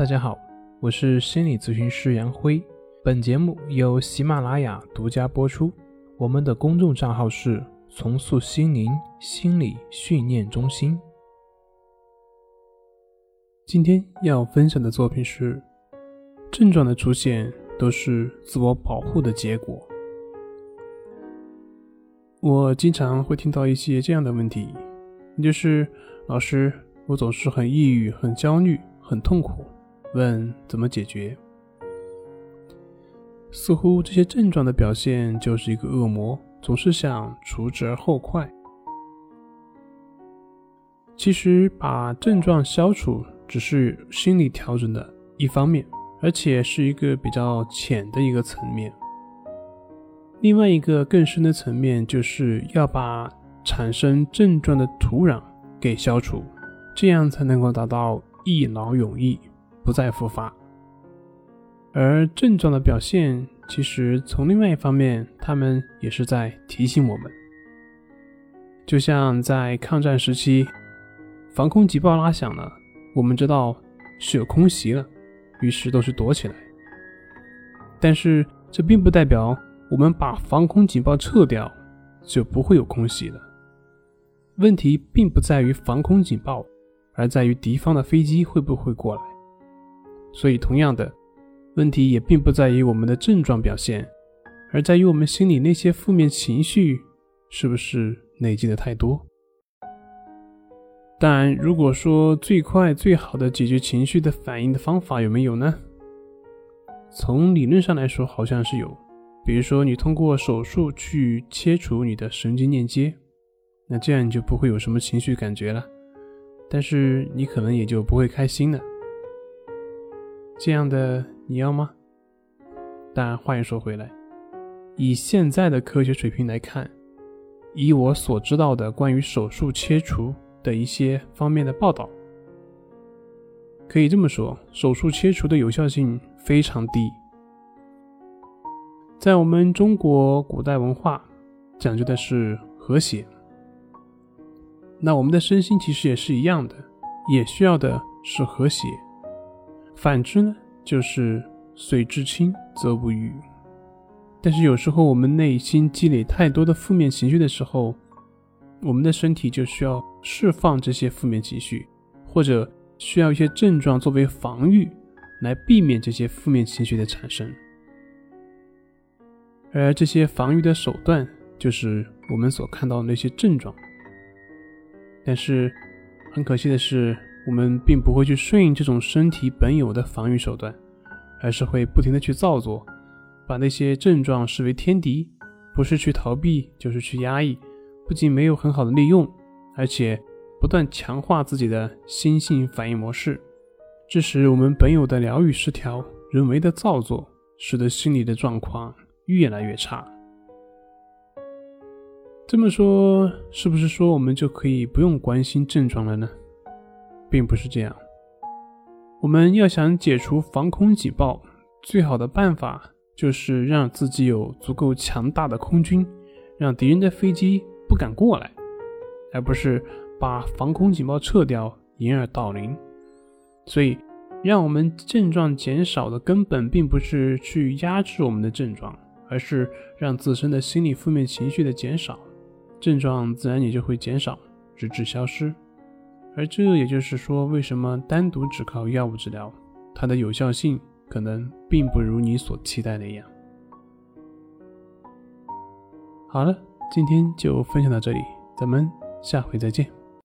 大家好，我是心理咨询师杨辉。本节目由喜马拉雅独家播出。我们的公众账号是“重塑心灵心理训练中心”。今天要分享的作品是：症状的出现都是自我保护的结果。我经常会听到一些这样的问题，就是老师，我总是很抑郁、很焦虑、很痛苦。问怎么解决？似乎这些症状的表现就是一个恶魔，总是想除之而后快。其实把症状消除只是心理调整的一方面，而且是一个比较浅的一个层面。另外一个更深的层面，就是要把产生症状的土壤给消除，这样才能够达到一劳永逸。不再复发，而症状的表现，其实从另外一方面，他们也是在提醒我们。就像在抗战时期，防空警报拉响了，我们知道是有空袭了，于是都是躲起来。但是这并不代表我们把防空警报撤掉，就不会有空袭了。问题并不在于防空警报，而在于敌方的飞机会不会过来。所以，同样的问题也并不在于我们的症状表现，而在于我们心里那些负面情绪是不是累积的太多。当然，如果说最快最好的解决情绪的反应的方法有没有呢？从理论上来说，好像是有。比如说，你通过手术去切除你的神经链接，那这样你就不会有什么情绪感觉了，但是你可能也就不会开心了。这样的你要吗？但话又说回来，以现在的科学水平来看，以我所知道的关于手术切除的一些方面的报道，可以这么说，手术切除的有效性非常低。在我们中国古代文化，讲究的是和谐，那我们的身心其实也是一样的，也需要的是和谐。反之呢，就是水至清则无鱼。但是有时候我们内心积累太多的负面情绪的时候，我们的身体就需要释放这些负面情绪，或者需要一些症状作为防御，来避免这些负面情绪的产生。而这些防御的手段，就是我们所看到的那些症状。但是很可惜的是。我们并不会去顺应这种身体本有的防御手段，而是会不停的去造作，把那些症状视为天敌，不是去逃避，就是去压抑，不仅没有很好的利用，而且不断强化自己的心性反应模式，致使我们本有的疗愈失调，人为的造作，使得心理的状况越来越差。这么说，是不是说我们就可以不用关心症状了呢？并不是这样。我们要想解除防空警报，最好的办法就是让自己有足够强大的空军，让敌人的飞机不敢过来，而不是把防空警报撤掉，掩耳盗铃。所以，让我们症状减少的根本并不是去压制我们的症状，而是让自身的心理负面情绪的减少，症状自然也就会减少，直至消失。而这也就是说，为什么单独只靠药物治疗，它的有效性可能并不如你所期待那样。好了，今天就分享到这里，咱们下回再见。